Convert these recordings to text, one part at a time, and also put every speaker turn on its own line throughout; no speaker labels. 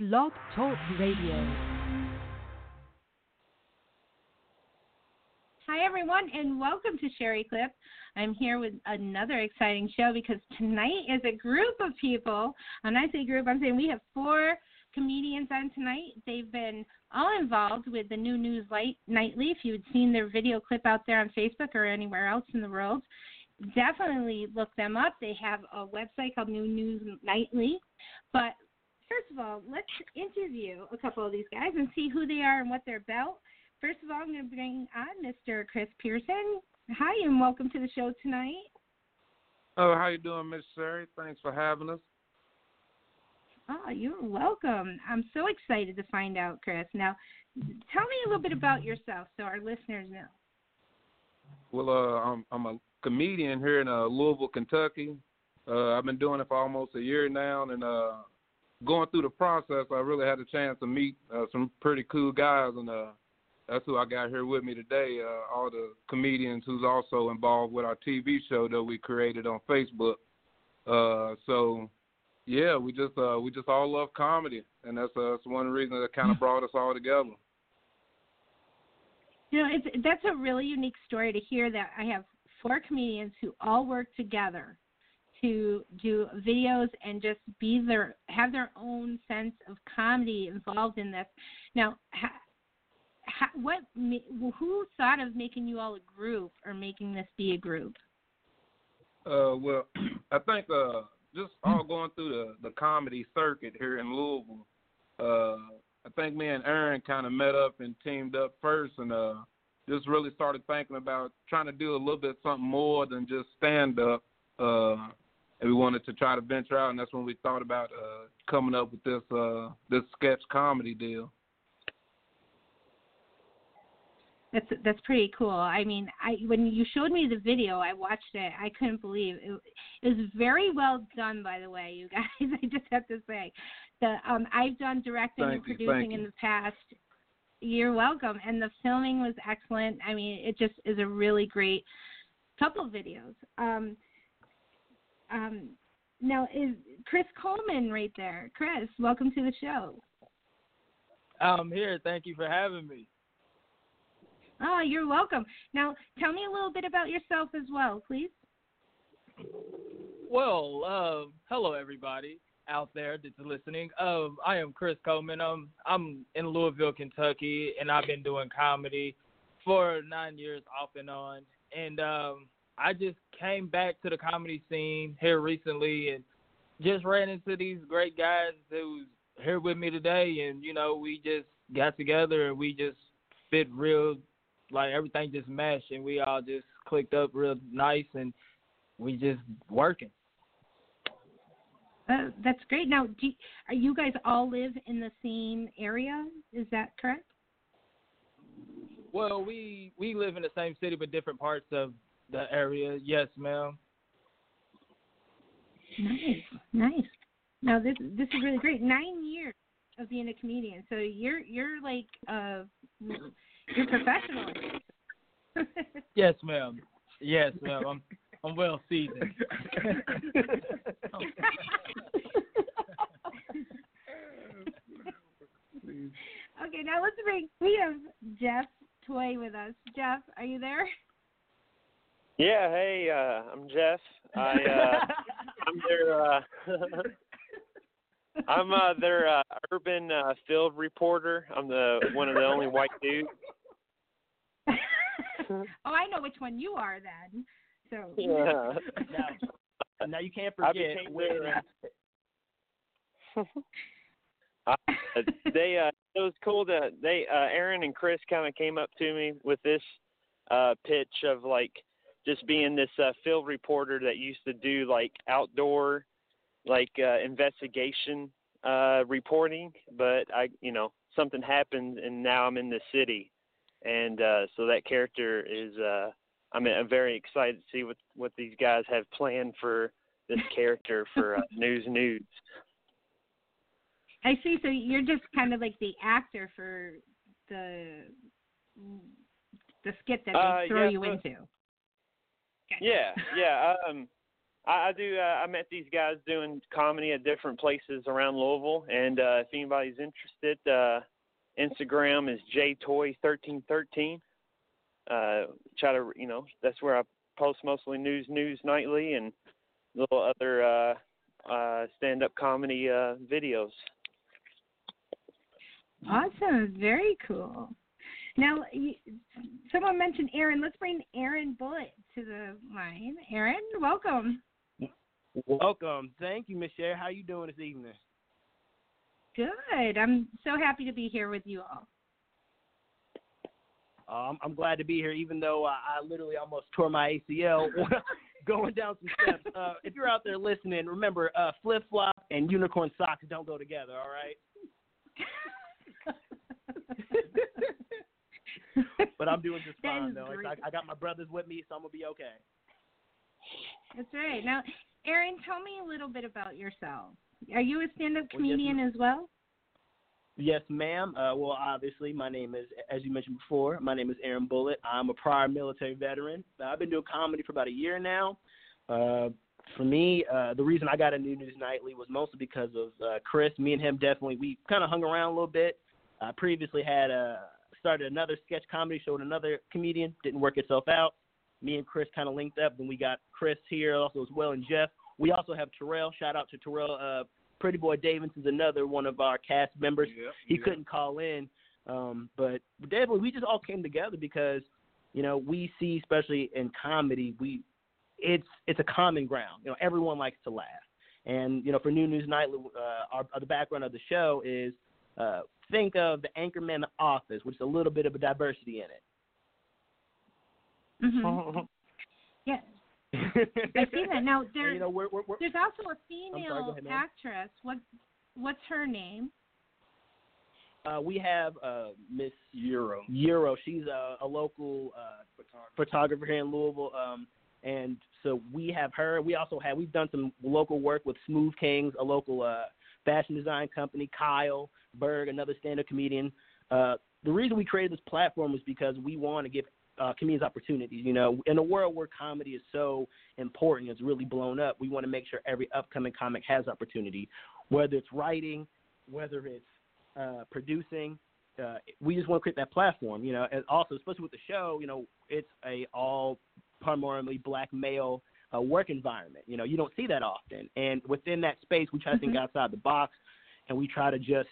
Blog Talk Radio.
Hi, everyone, and welcome to Sherry Clip. I'm here with another exciting show because tonight is a group of people. When I say group, I'm saying we have four comedians on tonight. They've been all involved with the New News Light Nightly. If you had seen their video clip out there on Facebook or anywhere else in the world, definitely look them up. They have a website called New News Nightly. But first of all, let's interview a couple of these guys and see who they are and what they're about. First of all, I'm going to bring on Mr. Chris Pearson. Hi, and welcome to the show tonight.
Oh, how you doing, Miss Sherry? Thanks for having us.
Oh, you're welcome. I'm so excited to find out, Chris. Now, tell me a little bit about yourself so our listeners know.
Well, uh, I'm I'm a comedian here in uh, Louisville, Kentucky. Uh, I've been doing it for almost a year now, and uh, going through the process, I really had a chance to meet uh, some pretty cool guys, and uh, that's who I got here with me today. Uh, all the comedians who's also involved with our TV show that we created on Facebook. Uh, so yeah, we just uh, we just all love comedy, and that's uh, that's one reason that kind of brought us all together.
You know, it's that's a really unique story to hear that I have four comedians who all work together to do videos and just be their have their own sense of comedy involved in this. Now, ha, ha, what who thought of making you all a group or making this be a group?
Uh, well, I think uh, just all going through the the comedy circuit here in Louisville. Uh, I think me and Aaron kind of met up and teamed up first, and uh, just really started thinking about trying to do a little bit something more than just stand up. Uh, and we wanted to try to venture out, and that's when we thought about uh, coming up with this uh, this sketch comedy deal.
That's that's pretty cool. I mean, I when you showed me the video, I watched it. I couldn't believe it. It was very well done, by the way, you guys. I just have to say, the um, I've done directing
thank
and producing
you,
in the past. You're welcome, and the filming was excellent. I mean, it just is a really great couple of videos. Um, um, now is Chris Coleman right there? Chris, welcome to the show.
I'm here. Thank you for having me.
Oh, you're welcome. Now, tell me a little bit about yourself as well, please.
Well, uh, hello everybody out there that's listening. Um, I am Chris Coleman. Um, I'm in Louisville, Kentucky, and I've been doing comedy for nine years off and on. And um, I just came back to the comedy scene here recently, and just ran into these great guys who's here with me today. And you know, we just got together and we just fit real like everything just meshed and we all just clicked up real nice and we just working.
Uh, that's great. Now, do you, are you guys all live in the same area? Is that correct?
Well, we we live in the same city but different parts of the area. Yes, ma'am.
Nice, nice. Now this this is really great. Nine years of being a comedian, so you're you're like uh you're professional.
yes, ma'am. Yes, ma'am. I'm I'm well seasoned.
okay, now let's bring. We have Jeff Toy with us. Jeff, are you there?
Yeah. Hey, uh, I'm Jeff. I uh, I'm their uh, I'm uh, their uh, urban uh, field reporter. I'm the one of the only white dudes.
oh, I know which one you are then. So
Yeah.
Now, now you can't forget where.
uh, they uh, it was cool that they uh, Aaron and Chris kind of came up to me with this uh, pitch of like just being this uh, field reporter that used to do like outdoor like uh, investigation uh, reporting, but I you know something happened and now I'm in the city, and uh, so that character is uh, I'm, I'm very excited to see what what these guys have planned for this character for uh, News News.
I see. So you're just kind of like the actor for the the skit that they
Uh,
throw
yeah,
you
but-
into. Okay.
Yeah, yeah. Um, I, I do. Uh, I met these guys doing comedy at different places around Louisville, and uh, if anybody's interested, uh, Instagram is jtoy1313. Uh, try to, you know, that's where I post mostly news, news nightly, and little other uh, uh, stand-up comedy uh, videos.
Awesome, very cool. Now, someone mentioned Aaron. Let's bring Aaron Bullitt to the line. Aaron, welcome.
Welcome. Thank you, Michelle. How you doing this evening?
Good. I'm so happy to be here with you all.
I'm, I'm glad to be here, even though I, I literally almost tore my ACL going down some steps. Uh, if you're out there listening, remember uh, flip flop and unicorn socks don't go together. All right. but I'm doing just fine though. I, I got my brothers with me, so I'm gonna be okay.
That's right. Now, Aaron, tell me a little bit about yourself. Are you a stand-up
Well, yes,
comedian as well?
Yes, ma'am. Uh, well, obviously, my name is, as you mentioned before, my name is Aaron Bullitt. I'm a prior military veteran. I've been doing comedy for about a year now. Uh, for me, uh, the reason I got a New News Nightly was mostly because of uh, Chris. Me and him definitely we kind of hung around a little bit. I previously had uh, started another sketch comedy show with another comedian. Didn't work itself out. Me and Chris kind of linked up. Then we got Chris here also as well and Jeff. We also have Terrell. Shout out to Terrell. Uh, Pretty Boy Davidson's another one of our cast members
Yeah,
he
yeah.
couldn't call in. Um, but definitely, we just all came together because you know we see, especially in comedy, we it's it's a common ground. You know, everyone likes to laugh, and you know, for New News Nightly, uh, our, the background of the show is uh, think of the Anchorman The Office, which is a little bit of a diversity in it.
hmm Yeah, I see that. Now,
And,
there's
you know, we're, we're, we're,
there's also a female
go ahead,
actress. What what's her name?
Uh, we have uh, Miss Euro. Euro. She's a, a local uh, photographer here in Louisville, um, and so we have her. We also have we've done some local work with Smooth Kings, a local uh, fashion design company. Kyle Berg, another stand-up comedian. Uh, the reason we created this platform was because we want to give uh, comedians opportunities. You know, in a world where comedy is so important, it's really blown up. We want to make sure every upcoming comic has opportunity, whether it's writing, whether it's uh, producing. Uh, we just want to create that platform, you know. And also, especially with the show, you know, it's a all primarily black male uh, work environment. You know, you don't see that often. And within that space, we try to think
Mhm.
outside the box, and we try to just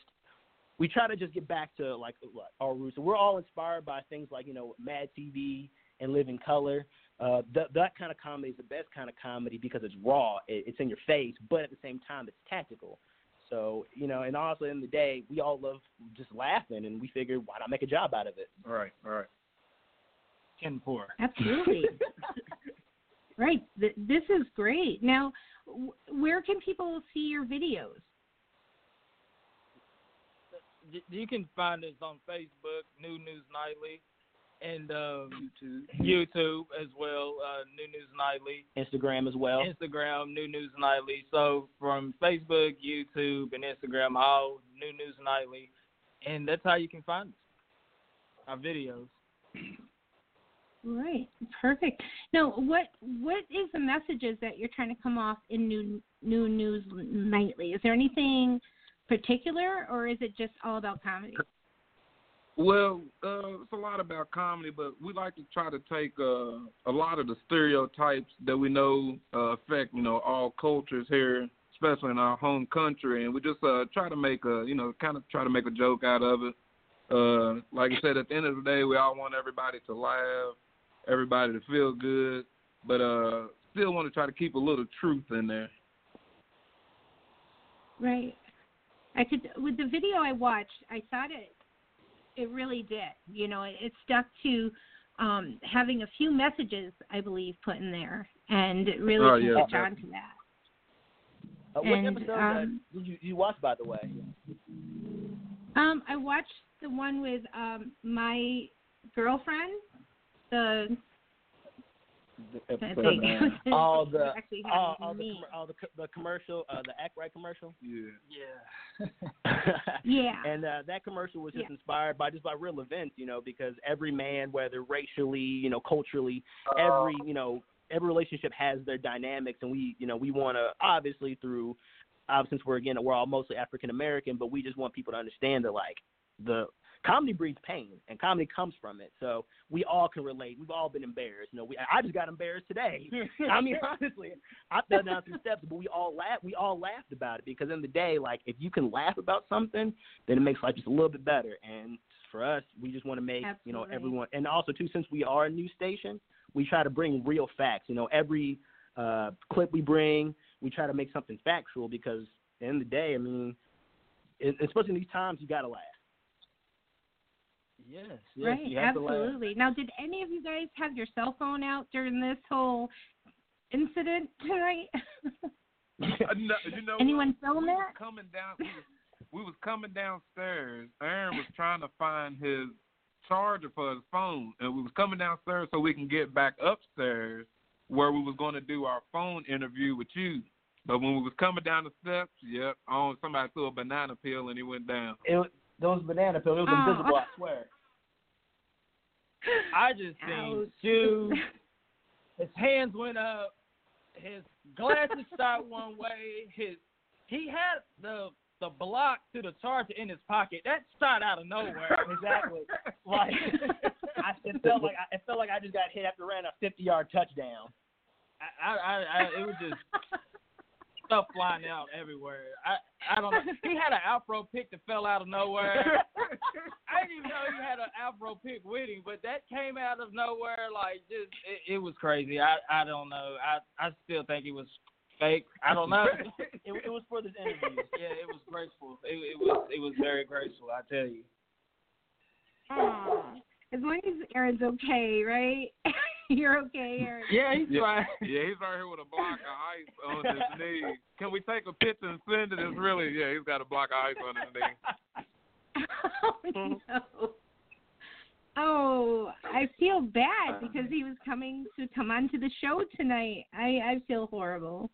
we try to just get back to like our roots. We're all inspired by things like you know Mad TV and Live in Color. Uh, that that kind of comedy is the best kind of comedy because it's raw, it, it's in your face, but at the same time it's tactical. So you know, and also in the day, we all love just laughing, and we figured why not make a job out of it.
All right, all right.
Ken Poor.
Absolutely. right. Th- this is great. Now, w- where can people see your videos?
Y- You can find us on Facebook, New News Nightly, and um,
YouTube.
YouTube as well, uh, New News Nightly.
Instagram as well.
Instagram, New News Nightly. So from Facebook, YouTube, and Instagram, all New News Nightly, and that's how you can find us. Our videos.
Right. Perfect. Now, what what is the messages that you're trying to come off in new new news nightly? Is there anything particular, or is it just all about comedy?
Well, uh, it's a lot about comedy, but we like to try to take uh, a lot of the stereotypes that we know uh, affect, you know, all cultures here, especially in our home country, and we just uh, try to make a, you know, kind of try to make a joke out of it. Uh, like I said, at the end of the day, we all want everybody to laugh, everybody to feel good, but uh, still want to try to keep a little truth in there.
Right. I could with the video I watched, I thought it it really did. You know, it, it stuck to um having a few messages, I believe, put in there, and it really
Oh,
can
yeah,
catch on to that.
Uh, what
And,
episode uh,
um,
did you you watch, by the way?
Um, I watched the one with um my girlfriend. The I think
all the
actually
all, all the com- all the co- the commercial, uh, the Act Right commercial.
Yeah.
Yeah.
Yeah.
and uh, that commercial was just
Yeah.
inspired by just by real events, you know, because every man, whether racially, you know, culturally, every you know, every relationship has their dynamics, and we you know we want to obviously through uh, since we're again we're all mostly African American, but we just want people to understand that like the comedy breeds pain and comedy comes from it. So we all can relate. We've all been embarrassed. You know, we I just got embarrassed today. I mean, honestly, I fell down some steps, but we all laughed. We all laughed about it because in the day, like if you can laugh about something, then it makes life just a little bit better. And for us, we just want to make you know everyone, and also too, since we are a new station, we try to bring real facts. You know, every uh, clip we bring, we try to make something factual because at the the day, I mean, especially in these times, you gotta laugh.
Yes, yes,
right,
you have to
absolutely. Now, did any of you guys have your cell phone out during this whole incident tonight?
No, you know
Anyone
what?
film
we was
that?
coming down. We was, we was coming downstairs. Aaron was trying to find his charger for his phone, and we was coming downstairs so we can get back upstairs where we was going to do our phone interview with you. But when we was coming down the steps, yep, on somebody threw a banana peel and he went down.
It was, those banana pills. It was
Oh.
invisible. I swear.
I just seen
Ouch.
Stu. His hands went up. His glasses shot one way. His he had the the block to the charger in his pocket. That shot out of nowhere.
exactly. Like I, it felt like I, it felt like I just got hit after ran a 50 yard touchdown.
I, I, I, I it was just stuff flying out everywhere. I, I don't know. He had an afro pick that fell out of nowhere. I didn't even know he had an afro pick with him, but that came out of nowhere. Like just, it, it was crazy. I, I don't know. I, I still think it was fake. I don't know.
It, it was for this interview.
yeah, it was graceful. It, it was, it was very graceful. I tell you.
Aw. As long as Aaron's okay, right? You're okay, Aaron.
Yeah, he's
Yeah.
right.
Yeah, he's right here with a block of ice on his knee. Can we take a picture and send it? It's really, yeah, he's got a block of ice on his knee.
oh no. Oh, I feel bad because he was coming to come onto the show tonight. I I feel horrible.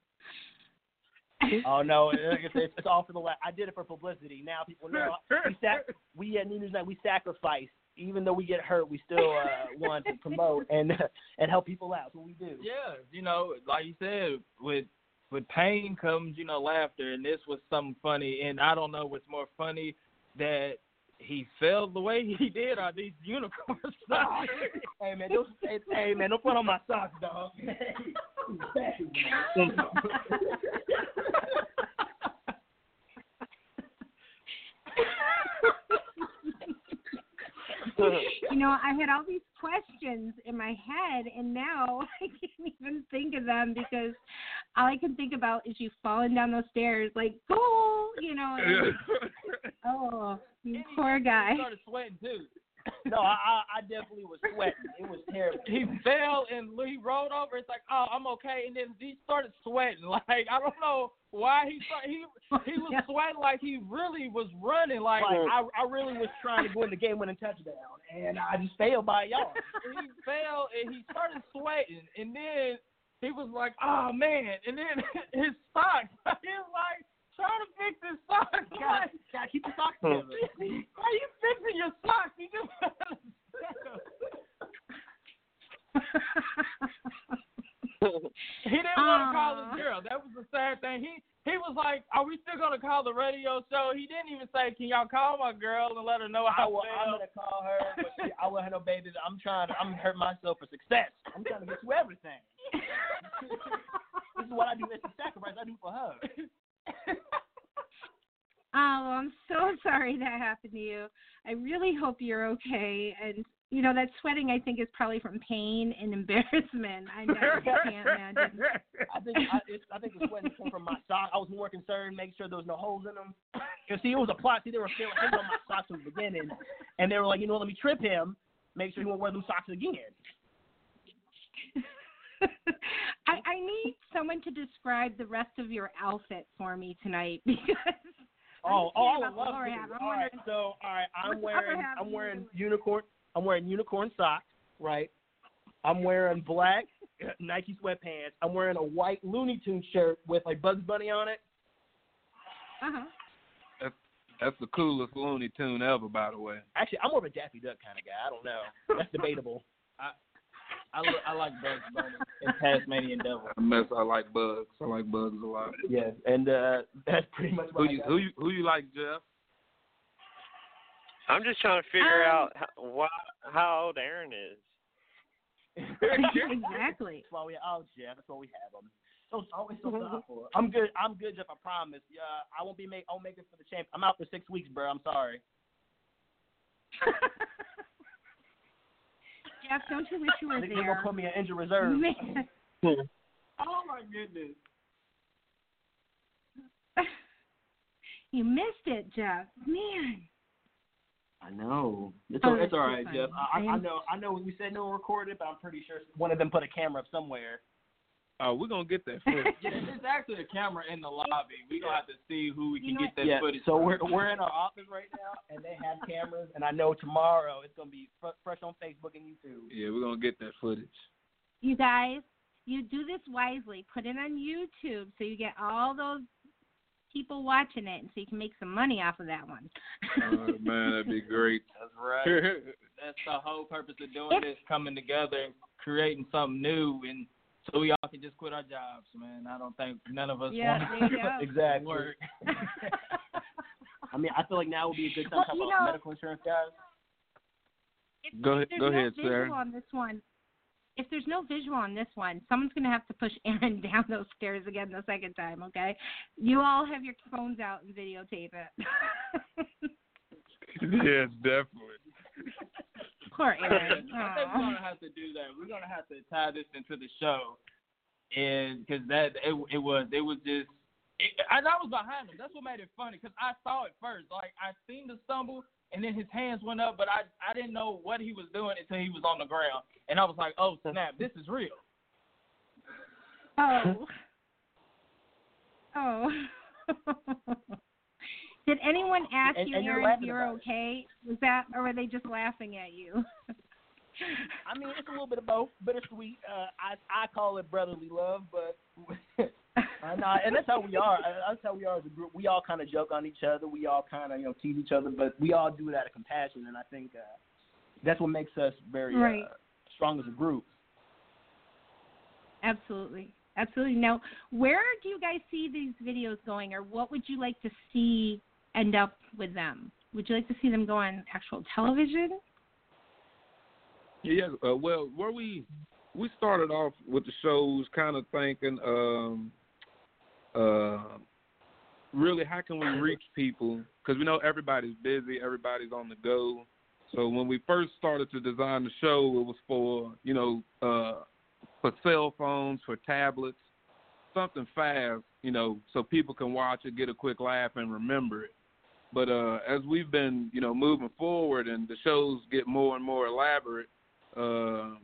Oh no, it- it's, it's, it's all for the. La- I did it for publicity. Now people know we sac- we at New News Night we sacrifice. Even though we get hurt, we still uh, want to promote and and help people out. That's what we do.
Yeah, you know, like you said, with with pain comes, you know, laughter, and this was something funny. And I don't know what's more funny that he fell the way he did on these unicorn socks.
Hey man, don't, hey, hey man, don't put on my socks, dog.
You know, I had all these questions in my head, and now I can't even think of them because all I can think about is you falling down those stairs, like goal, you know. And, oh, you
And
poor guy.
Started sweating too.
No, I, I definitely was sweating. It was terrible.
He fell and he rolled over. It's like, oh, I'm okay. And then he started sweating. Like I don't know why he started, he he was sweating like he really was running. Like
Like I I really was trying to go in the game winning touchdown, and I just failed by yard.
he fell and he started sweating, and then he was like, "Oh man!" And then his socks, he was like trying to fix his socks.
Gotta, gotta keep the socks hmm. together.
Why are you fixing your socks? You just he didn't want to uh. call
Aw.
his girl. That was the sad thing. He he was like, "Are we still gonna call the radio show?" He didn't even say, "Can y'all call my girl and let her know
I
how
will,
I
I'm gonna call her, but she, I will have no baby. I'm trying to. I'm hurt myself for success. I'm trying to get you everything. this is what I do. It's a sacrifice I do for her.
Oh, I'm so sorry that happened to you. I really hope you're okay. And you know that sweating, I think, is probably from pain and embarrassment. I, know, I can't imagine.
I think I, it's, I think the sweating came from my sock. I was more concerned making sure there was no holes in them. You see, it was a plot. See, they were hanging on my socks from the beginning, and they were like, you know, let me trip him, make sure he won't wear them socks again.
I, I need someone to describe the rest of your outfit for me tonight because.
Oh,
I'm
oh, I
scared
would
the
love
lower
to.
half. I'm
All right, so all right, I'm
What's the upper
wearing I'm wearing unicorn I'm wearing unicorn socks, right? I'm wearing black Nike sweatpants. I'm wearing a white Looney Tune shirt with like Bugs Bunny on it.
Uh-huh.
That's the coolest Looney Tune ever, by the way.
Actually, I'm more of a Daffy Duck kind of guy. I don't know. That's debatable.
I, li- I like Bugs Bunny and Tasmanian Devil.
I mess. I like bugs. I like bugs a lot.
Yes, and uh, that's pretty much
Who
I
you
got.
who you who you like, Jeff?
I'm just trying to figure
Um,
out how, why, how old Aaron is.
exactly.
That's why we oh Jeff, that's why we have him. So always so thoughtful. I'm good. I'm good, Jeff. I promise. Yeah, I won't be make. I'll make it for the champ. I'm out for six weeks, bro. I'm sorry.
Jeff, don't you wish you were there?
They're gonna put me in injured reserve. Oh my goodness.
you missed it, Jeff. Man.
I know. It's
Oh,
all, it's all
so.
Jeff. I, I, I know. I know. We said no one recorded, but I'm pretty sure one of them put a camera up somewhere.
Oh, we're gonna get that footage.
Yeah, there's actually a camera in the lobby. We gonna have to see who we
You
can
know
get that
yeah.
footage.
So
from.
we're we're in our office right now, and they have cameras, and I know tomorrow it's gonna be fr- fresh on Facebook and YouTube.
yeah, we're gonna get that footage.
You guys, you do this wisely. Put it on YouTube so you get all those people watching it and so you can make some money off of that one.
Oh man, that'd be great.
That's right. That's the whole purpose of doing this, coming together and creating something new, and so we all can just quit our jobs, man. I don't think none of us
Yeah,
want
there you go.
exactly.
work.
I mean, I feel like now would be a good time
Well,
to talk
you
about
know-
medical insurance, guys.
If-
Go
if
ahead-
there's
go
no
ahead,
visual
Sarah.
on this one, if there's no visual on this one, someone's going to have to push Aaron down those stairs again the second time, okay? You all have your phones out and videotape it.
yes,
Poor
I think we're gonna have to do that. We're gonna have to tie this into the show, and because that it, it was it was just. It, and I was behind him. That's what made it funny because I saw it first. Like I seen the stumble, and then his hands went up, but I I didn't know what he was doing until he was on the ground, and I was like, oh snap, this is real.
Oh. Oh. Did anyone ask
And-
you,
and
Aaron, if you're
about it.
okay? Was that, or were they just laughing at you?
I mean, it's a little bit of both, bittersweet. Uh, I I call it brotherly love, but uh, nah, and that's how we are. Uh, That's how we are as a group. We all kind of joke on each other. We all kind of you know tease each other, but we all do it out of compassion, and I think uh, that's what makes us very
Right.
uh, strong as a group.
Absolutely. Absolutely. Now, where do you guys see these videos going, or what would you like to see end up with them? Would you like to see them go on actual television?
Yeah, uh, well, where we we started off with the shows, kind of thinking, um, uh, really, how can we reach people? Because we know everybody's busy, everybody's on the go. So when we first started to design the show, it was for you know uh, for cell phones, for tablets, something fast, you know, so people can watch it, get a quick laugh, and remember it. But uh, as we've been, you know, moving forward and the shows get more and more elaborate, um,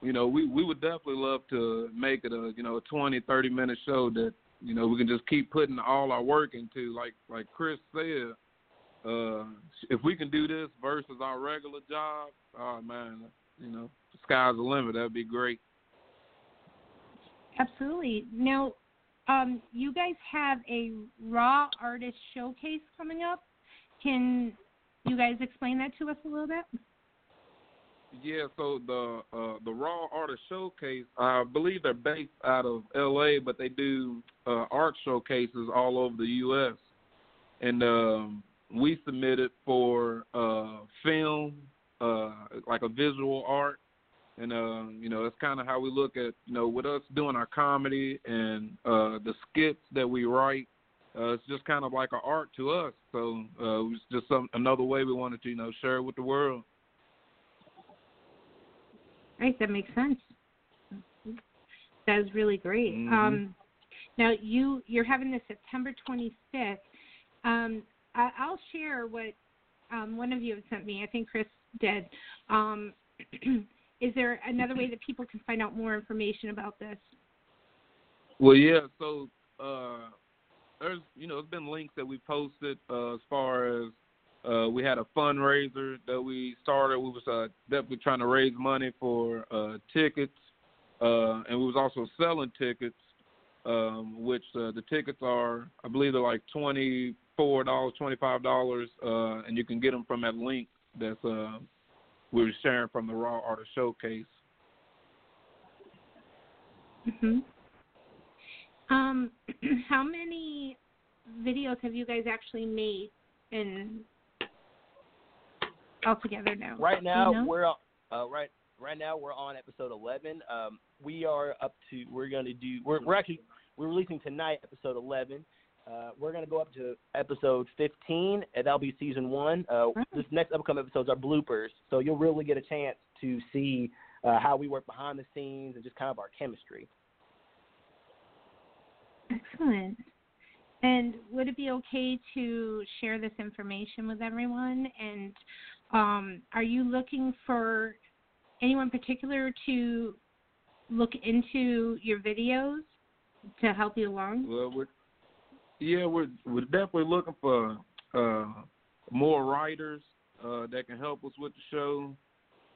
you know, we we would definitely love to make it a you know a twenty thirty minute show that you know we can just keep putting all our work into. Like like Chris said, uh, if we can do this versus our regular job, oh man, you know, the sky's the limit. That'd be great.
Absolutely. Now, um, you guys have a raw artist showcase coming up. Can you guys explain that to us a little bit?
Yeah, so the uh, the Raw Artist Showcase, I believe they're based out of L.A., but they do uh, art showcases all over the U.S. And um, we submitted for uh, film, uh, like a visual art, and uh, you know that's kind of how we look at you know with us doing our comedy and uh, the skits that we write. Uh, it's just kind of like an art to us. So uh, it was just some another way we wanted to you know share it with the world.
Right, that makes sense. That is really great.
Mhm.
Um, now you you're having this September 25th. Um, I, I'll share what um, one of you have sent me. I think Chris did. Is there another way that people can find out more information about this?
Well, yeah. So uh, there's, you know, it's been links that we posted uh, as far as uh, we had a fundraiser that we started. We was uh, definitely trying to raise money for uh, tickets, uh, and we was also selling tickets, um, which uh, the tickets are, I believe, they're like twenty four dollars, twenty five dollars, uh, and you can get them from that link that's uh, we were sharing from the Raw Artist Showcase.
Mhm. Um, how many videos have you guys actually made in altogether now?
Right now
you know?
we're uh, right right now we're on episode 11. Um, we are up to we're going to do we're we're actually we're releasing tonight episode 11. Uh, we're going to go up to episode 15, and that'll be season one. Uh, this next upcoming episodes are bloopers, so you'll really get a chance to see uh, how we work behind the scenes and just kind of our chemistry.
Excellent. And would it be okay to share this information with everyone? And um, are you looking for anyone particular to look into your videos to help you along?
Well, we're yeah, we're we're definitely looking for uh, more writers uh, that can help us with the show.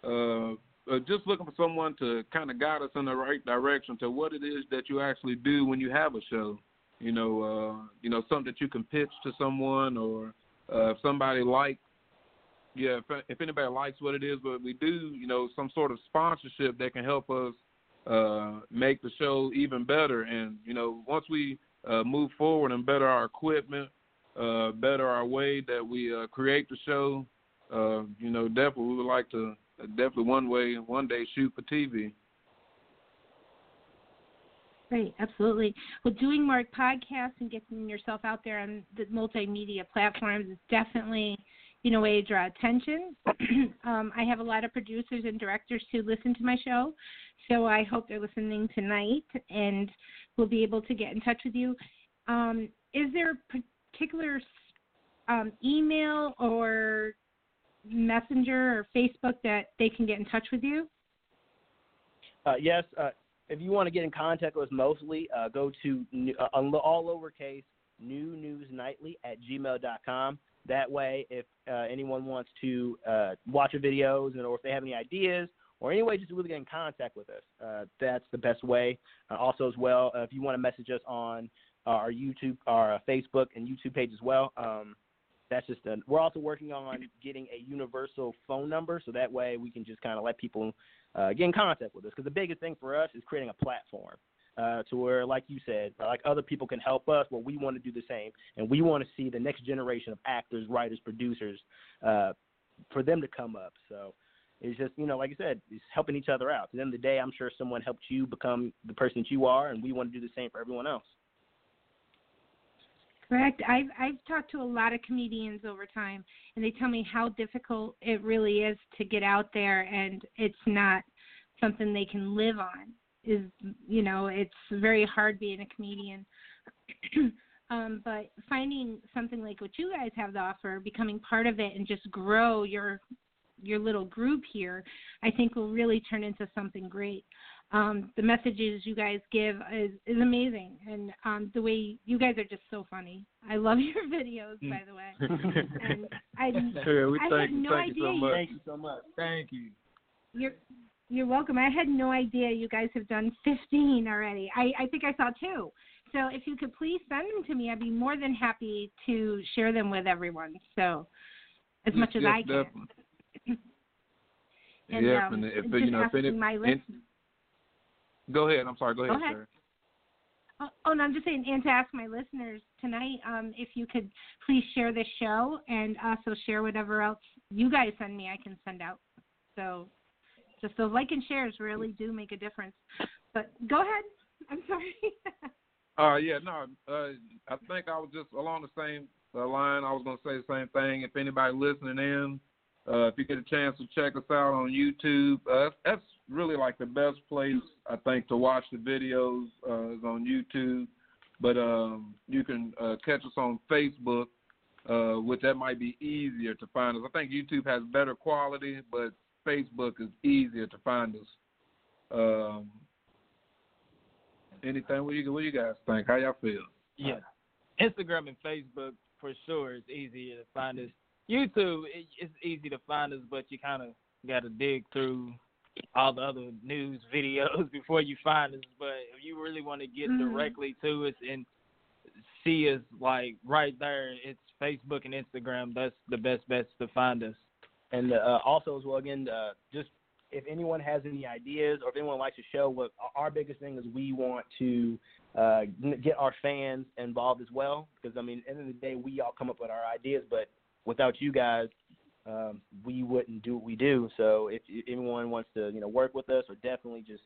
Uh, uh, just looking for someone to kind of guide us in the right direction to what it is that you actually do when you have a show. You know, uh, you know something that you can pitch to someone, or uh, if somebody likes, yeah, if, if anybody likes what it is, what we do, you know, some sort of sponsorship that can help us make the show even better. And you know, once we uh, move forward and better our equipment, uh, better our way that we uh, create the show. Uh, you know, definitely we would like to definitely one way one day shoot for TV.
Right, absolutely. Well, doing more podcasts and getting yourself out there on the multimedia platforms is definitely, you know, a way to draw attention. um, I have a lot of producers and directors who listen to my show, so I hope they're listening tonight and will be able to get in touch with you. Um, is there a particular um, email or messenger or Facebook that they can get in touch with you?
Uh, yes, uh, if you want to get in contact with us mostly, uh, go to uh, all lowercase new news nightly at gmail.com. That way, if uh, anyone wants to uh, watch our videos and or if they have any ideas or any way just to really get in contact with us, uh, that's the best way. Uh, also, as well, uh, if you want to message us on our YouTube, our Facebook and YouTube page as well. Um, that's just a, we're also working on getting a universal phone number so that way we can just kind of let people uh, get in contact with us because the biggest thing for us is creating a platform uh, to where like you said like other people can help us well we want to do the same and we want to see the next generation of actors writers producers uh, for them to come up so it's just you know like i said it's helping each other out at the end of the day i'm sure someone helped you become the person that you are and we want to do the same for everyone else
Correct. I've I've talked to a lot of comedians over time, and they tell me how difficult it really is to get out there, and it's not something they can live on. Is you know, it's very hard being a comedian. um, but finding something like what you guys have to offer, becoming part of it, and just grow your your little group here, I think will really turn into something great um, the messages you guys give is, is amazing, and um, the way you guys are just so funny. I love your videos, by the way. and I,
yeah, we
I
thank
had
you,
no
thank
idea
you so much.
thank you so much
Thank you.
You're you're welcome. I had no idea you guys have done 15 already. I I think I saw two. So if you could please send them to me, I'd be more than happy to share them with everyone. So as much as
Yes,
I can.
definitely.
And,
yeah,
um,
and if you know if any,
my
and- go ahead. I'm sorry. Go ahead,
Go ahead.
sir.
Oh, oh, no, I'm just saying, and to ask my listeners tonight, um, if you could please share this show and also share whatever else you guys send me, I can send out. So, just those like and shares really do make a difference. But go ahead. I'm sorry.
Uh, yeah, no, uh, I think I was just along the same uh, line. I was to say the same thing. If anybody listening in, uh, if you get a chance to check us out on YouTube, uh, that's really like the best place I think to watch the videos uh, is on YouTube. But um, you can uh, catch us on Facebook, uh, which that might be easier to find us. I think YouTube has better quality, but Facebook is easier to find us. Um, anything? What you what you guys think? How y'all feel?
Yeah. Instagram and Facebook for sure is easier to find us. YouTube it, it's easy to find us, but you kind of got to dig through all the other news videos before you find us. But if you really want to get
Mhm.
directly to us and see us like right there, it's Facebook and Instagram. That's the best bets to find us.
And uh, also as well, again, uh, just if anyone has any ideas or if anyone likes to show, what our biggest thing is we want to uh, get our fans involved as well. Because I mean, at the end of the day, we all come up with our ideas, but without you guys, um, we wouldn't do what we do. So if, if anyone wants to, you know, work with us, or definitely just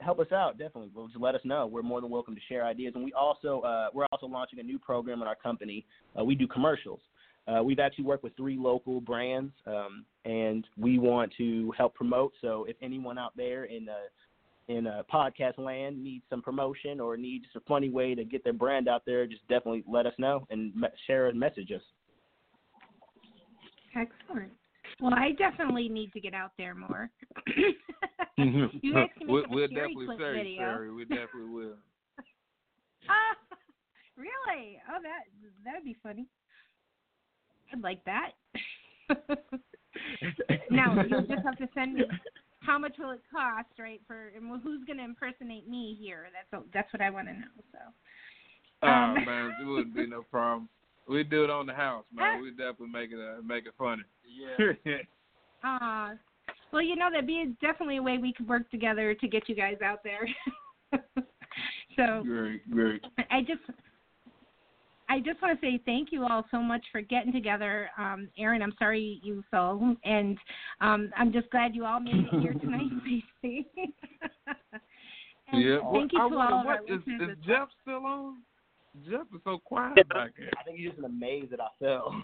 help us out, definitely, well, just let us know. We're more than welcome to share ideas. And we also uh, we're also launching a new program in our company. Uh, we do commercials. Uh, we've actually worked with three local brands, um, and we want to help promote. So if anyone out there in uh, in uh, podcast land needs some promotion or needs a funny way to get their brand out there, just definitely let us know and me- share and message us.
Excellent. Well, I definitely need to get out there more.
Mm-hmm.
you guys can make
we'll, we'll
a Sherry
definitely
clip
share
video.
Sherry. We definitely will.
Ah, really? Oh, that that'd be funny. I'd like that. now you'll just have to send me how much will it cost, right? For and well, who's going to impersonate me here? That's that's what I want to know. So.
Oh
Um,
man, it wouldn't be no problem. We do it on the house, man. We definitely make it uh, make it funny.
Yeah.
Uh, well, you know, that'd be definitely a way we could work together to get you guys out there. so
great, great.
I just I just want to say thank you all so much for getting together. Um, Aaron, I'm sorry you fell, and um, I'm just glad you all made it here tonight, Stacy. and
Yeah.
Thank you
I
to
wonder
all of our
what is, is
as well.
Jeff still on? Jeff is so quiet back there.
I think he's just amazed that I fell.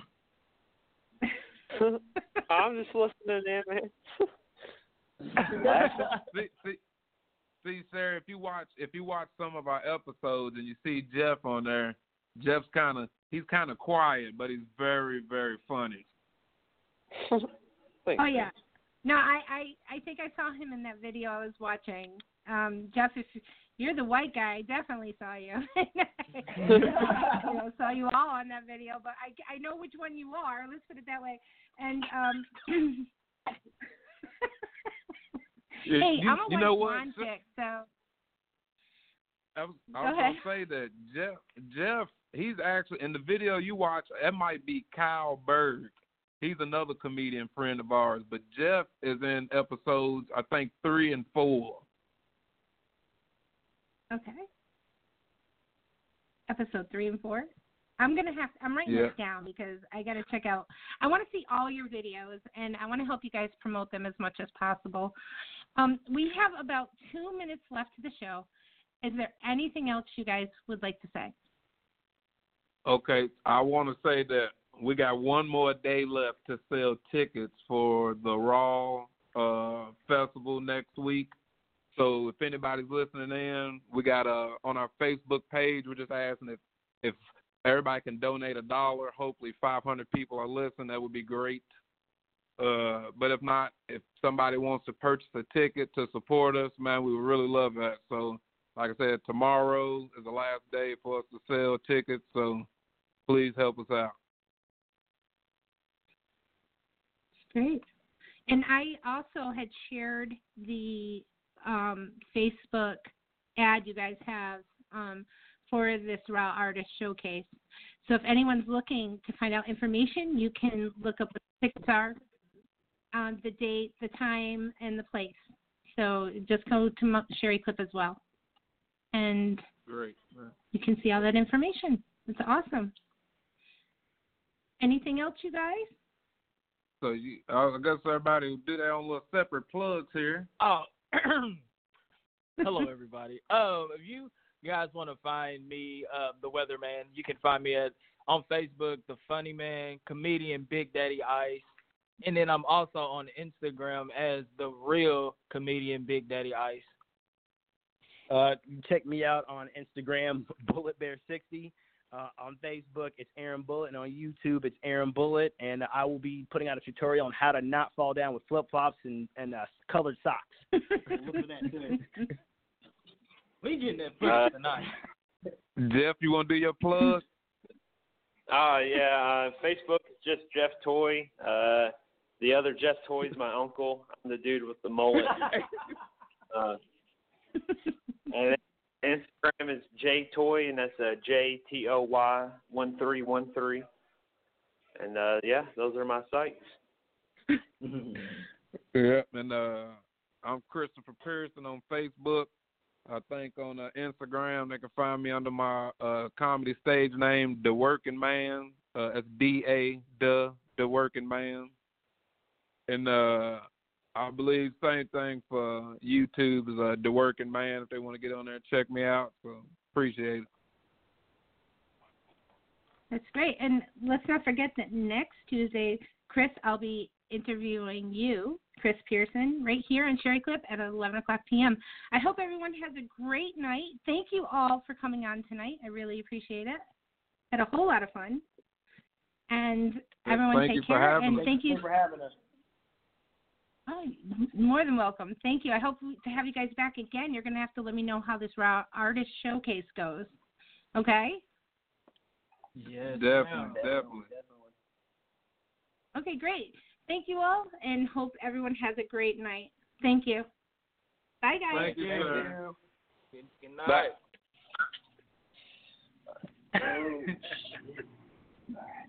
I'm just listening in, man.
see, see, see, Sarah, if you watch if you watch some of our episodes and you see Jeff on there, Jeff's kind of he's kind of quiet, but he's very very funny.
Oh yeah. No, I, I I think I saw him in that video I was watching. Um, Jeff, if you're the white guy, I definitely saw you. you know, saw you all on that video, but I I know which one you are. Let's put it that way. And um,
You-
hey,
you,
I'm a
you
white
know what?
blonde chick, so
I was,
Go
I was gonna say that Jeff Jeff he's actually in the video you watch. That might be Kyle Berg. He's another comedian friend of ours, but Jeff is in episodes I think three and four.
okay. Episode three and four. I'm gonna have. to, I'm writing
Yeah.
this down because I gotta check out. I want to see all your videos, and I want to help you guys promote them as much as possible. Um, we have about two minutes left to the show. Is there anything else you guys would like to say?
Okay, I want to say that we got one more day left to sell tickets for the Raw uh, festival next week. So if anybody's listening in, we got uh, on our Facebook page. We're just asking if if everybody can donate a dollar. Hopefully, 500 people are listening. That would be great. Uh, but if not, if somebody wants to purchase a ticket to support us, man, we would really love that. So, like I said, tomorrow is the last day for us to sell tickets. So please help us out.
Great. And I also had shared the um, Facebook ad you guys have um, for this Raw Artist Showcase. So if anyone's looking to find out information, you can look up what the tickets are, um, the date, the time, and the place. So just go to Mo- Sherry Clip as well. And
Great.
you can see all that information. It's awesome. Anything else, you guys?
So you, I guess everybody will do their own little separate plugs here.
Oh, hello everybody. Um, if you guys want to find me, uh, the Weatherman, you can find me at on Facebook, the Funny Man, comedian Big Daddy Ice, and then I'm also on Instagram as the real comedian Big Daddy Ice.
Uh, check me out on Instagram, Bullet Bear 60. Uh, on Facebook, it's Aaron Bullitt, and on YouTube, it's Aaron Bullitt. And I will be putting out a tutorial on how to not fall down with flip flops and and uh, colored socks. Look for that too.
We getting that
Uh,
tonight.
Jeff, you want to do your plug?
Oh yeah, uh, Facebook is just Jeff Toy. Uh, the other Jeff Toy is my uncle. I'm the dude with the mullet. uh, and Instagram is J Toy, and that's uh, J T O Y one three one three. And uh, yeah, those are my sites.
Yep, and uh, I'm Christopher Pearson on Facebook. I think on uh, Instagram they can find me under my uh, comedy stage name, The Working Man. Uh, it's D A the The Working Man. And uh, I believe same thing for YouTube is uh, The Working Man. If they want to get on there and check me out, so appreciate it.
That's great. And let's not forget that next Tuesday, Chris, I'll be interviewing you, Chris Pearson, right here in Sherry Clip at 11 o'clock p.m. I hope everyone has a great night. Thank you all for coming on tonight. I really appreciate it. Had a whole lot of fun. And everyone
thank
take
you for
care.
having
and
us.
thank you
for having us.
Oh, more than welcome. Thank you. I hope to have you guys back again. You're going to have to let me know how this raw artist showcase goes. Okay?
Yes,
Definitely,
ma'am.
definitely.
Okay, great. Thank you all and hope everyone has a great night. Thank you. Bye, guys.
Thank you,
Thank
sir.
Good, good night.
Bye.